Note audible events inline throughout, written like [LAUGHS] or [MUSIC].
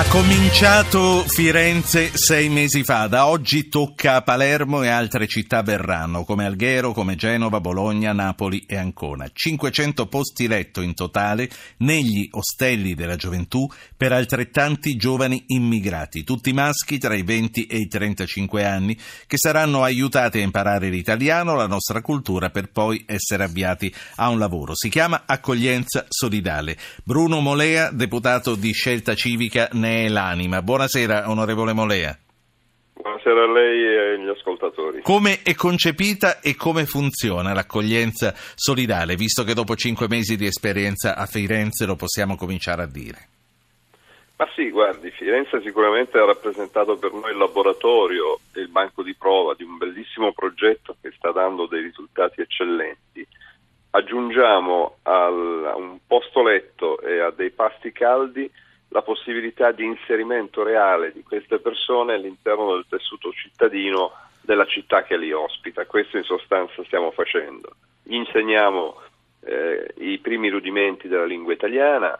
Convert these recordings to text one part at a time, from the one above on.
Ha cominciato Firenze sei mesi fa, da oggi tocca a Palermo e altre città verranno, come Alghero, come Genova, Bologna, Napoli e Ancona. 500 posti letto in totale negli ostelli della gioventù per altrettanti giovani immigrati, tutti maschi tra i 20 e i 35 anni, che saranno aiutati a imparare l'italiano, la nostra cultura, per poi essere avviati a un lavoro. Si chiama Accoglienza Solidale. Bruno Molea, deputato di Scelta Civica, ne è l'anima. Buonasera, onorevole Molea. Buonasera a lei e agli ascoltatori. Come è concepita e come funziona l'accoglienza solidale, visto che dopo cinque mesi di esperienza a Firenze lo possiamo cominciare a dire? Ma sì, guardi, Firenze sicuramente ha rappresentato per noi il laboratorio e il banco di prova di un bellissimo progetto che sta dando dei risultati eccellenti. Aggiungiamo al, a un posto letto e a dei pasti caldi la possibilità di inserimento reale di queste persone all'interno del tessuto cittadino della città che li ospita. Questo in sostanza stiamo facendo. Gli insegniamo eh, i primi rudimenti della lingua italiana,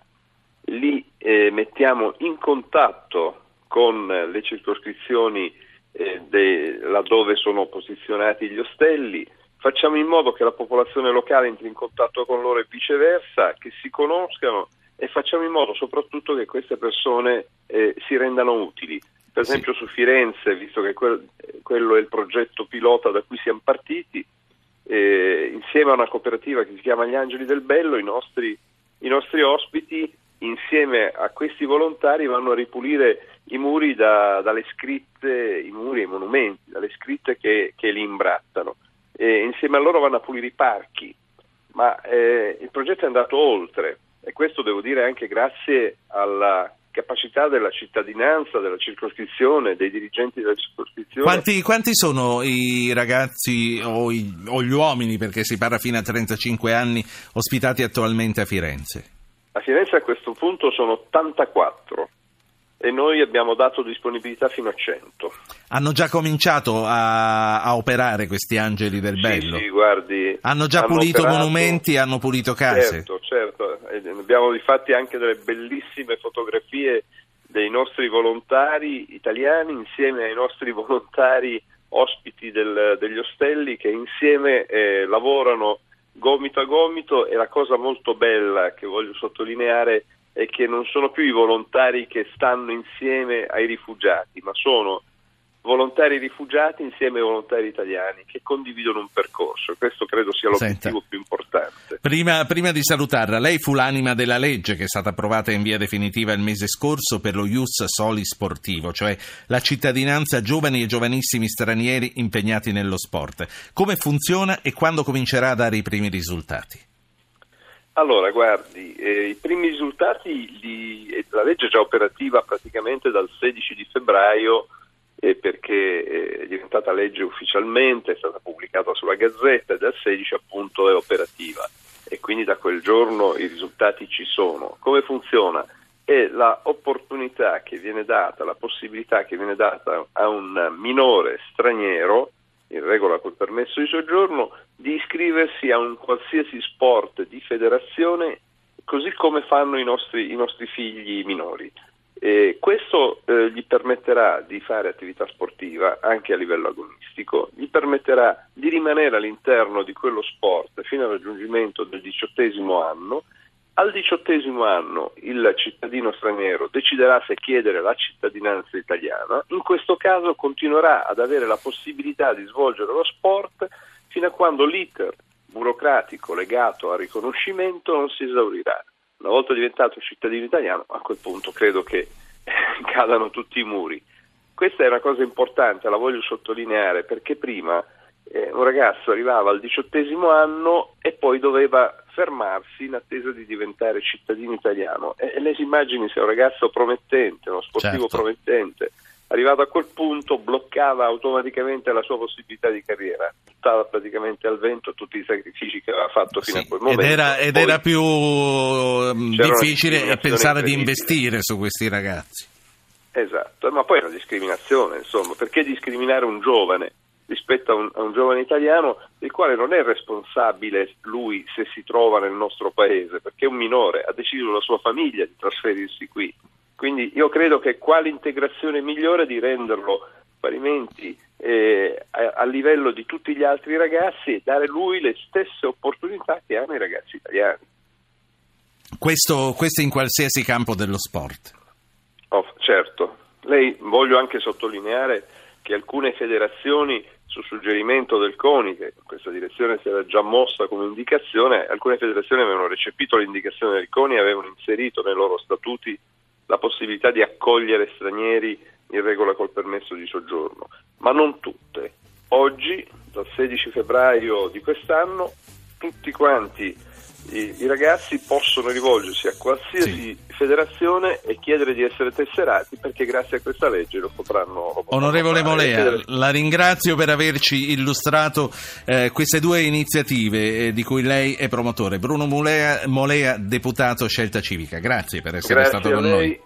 li eh, mettiamo in contatto con le circoscrizioni eh, de, laddove sono posizionati gli ostelli, facciamo in modo che la popolazione locale entri in contatto con loro e viceversa, che si conoscano e facciamo in modo soprattutto che queste persone eh, si rendano utili. Per esempio sì. su Firenze, visto che quel, quello è il progetto pilota da cui siamo partiti, eh, insieme a una cooperativa che si chiama Gli Angeli del Bello, i nostri, i nostri ospiti insieme a questi volontari vanno a ripulire i muri da, dalle scritte, i muri e i monumenti, dalle scritte che, che li imbrattano. E insieme a loro vanno a pulire i parchi, ma eh, il progetto è andato oltre e questo devo dire anche grazie alla capacità della cittadinanza, della circoscrizione, dei dirigenti della circoscrizione. Quanti, quanti sono i ragazzi o, i, o, gli uomini, perché si parla fino a 35 anni, ospitati attualmente a Firenze? A Firenze a questo punto sono 84 e noi abbiamo dato disponibilità fino a 100. Hanno già cominciato a, a operare questi angeli del bello? Sì, sì guardi. Hanno già hanno pulito operato... monumenti, hanno pulito case? Certo. Abbiamo infatti anche delle bellissime fotografie dei nostri volontari italiani insieme ai nostri [LAUGHS] volontari ospiti del, degli ostelli che insieme eh, lavorano gomito a gomito e la cosa molto bella che voglio sottolineare è che non sono più i volontari che stanno insieme ai rifugiati, ma sono volontari rifugiati insieme ai volontari italiani che condividono un percorso. Questo credo sia l'obiettivo Senta, più importante. Prima, prima, di salutarla, lei fu l'anima della legge che è stata approvata in via definitiva il mese scorso per lo Ius Soli sportivo, cioè la cittadinanza a giovani e giovanissimi stranieri impegnati nello sport. Come funziona e quando comincerà a dare i primi risultati? Allora, guardi, eh, i primi risultati, li, la legge è già operativa praticamente dal 16 di febbraio perché è diventata legge ufficialmente, è stata pubblicata sulla Gazzetta e dal 16 appunto è operativa e quindi da quel giorno i risultati ci sono. Come funziona? È l'opportunità che viene data, la possibilità che viene data a un minore straniero in regola col permesso di soggiorno, di iscriversi a un qualsiasi sport di federazione così come fanno i nostri, i nostri figli minori. E questo eh, gli permetterà di fare attività sportiva anche a livello agonistico, gli permetterà di rimanere all'interno di quello sport fino al raggiungimento del diciottesimo anno. Al diciottesimo anno il cittadino straniero deciderà se chiedere la cittadinanza italiana, in questo caso continuerà ad avere la possibilità di svolgere lo sport fino a quando l'iter burocratico legato al riconoscimento non si esaurirà una volta diventato cittadino italiano, a quel punto credo che [LAUGHS] cadano tutti i muri. Questa è una cosa importante, la voglio sottolineare, perché prima eh, un ragazzo arrivava al diciottesimo anno e poi doveva fermarsi in attesa di diventare cittadino italiano. E, e lei si immagini se un ragazzo promettente, uno sportivo certo. promettente, arrivato a quel punto bloccava automaticamente la sua possibilità di carriera, stava praticamente al vento tutti i sacrifici che aveva fatto fino sì, a quel momento. Ed era, ed era più mm, difficile pensare di investire su questi ragazzi. Esatto, ma poi è una discriminazione, insomma, perché discriminare un giovane rispetto a un, a un giovane italiano il quale non è responsabile lui se si trova nel nostro paese, perché è un minore, ha deciso la sua famiglia di trasferirsi qui Quindi io credo che quale integrazione migliore di renderlo parimenti eh, a, a, livello di tutti gli altri ragazzi e dare lui le stesse opportunità che hanno i ragazzi italiani. Questo, questo in qualsiasi campo dello sport. Certo. Lei voglio anche sottolineare che alcune federazioni su suggerimento del CONI, che in questa direzione si era già mossa come indicazione, alcune federazioni avevano recepito l'indicazione del CONI e avevano inserito nei loro statuti la possibilità di accogliere stranieri in regola col permesso di soggiorno, ma non tutte. Oggi, dal 16 febbraio di quest'anno, tutti quanti i, i ragazzi possono rivolgersi a qualsiasi sì. federazione e chiedere di essere tesserati perché grazie a questa legge lo potranno. Lo potranno Onorevole Molea, la ringrazio per averci illustrato eh, queste due iniziative eh, di cui lei è promotore. Bruno Molea, Molea, deputato Scelta Civica, grazie per essere grazie stato con noi.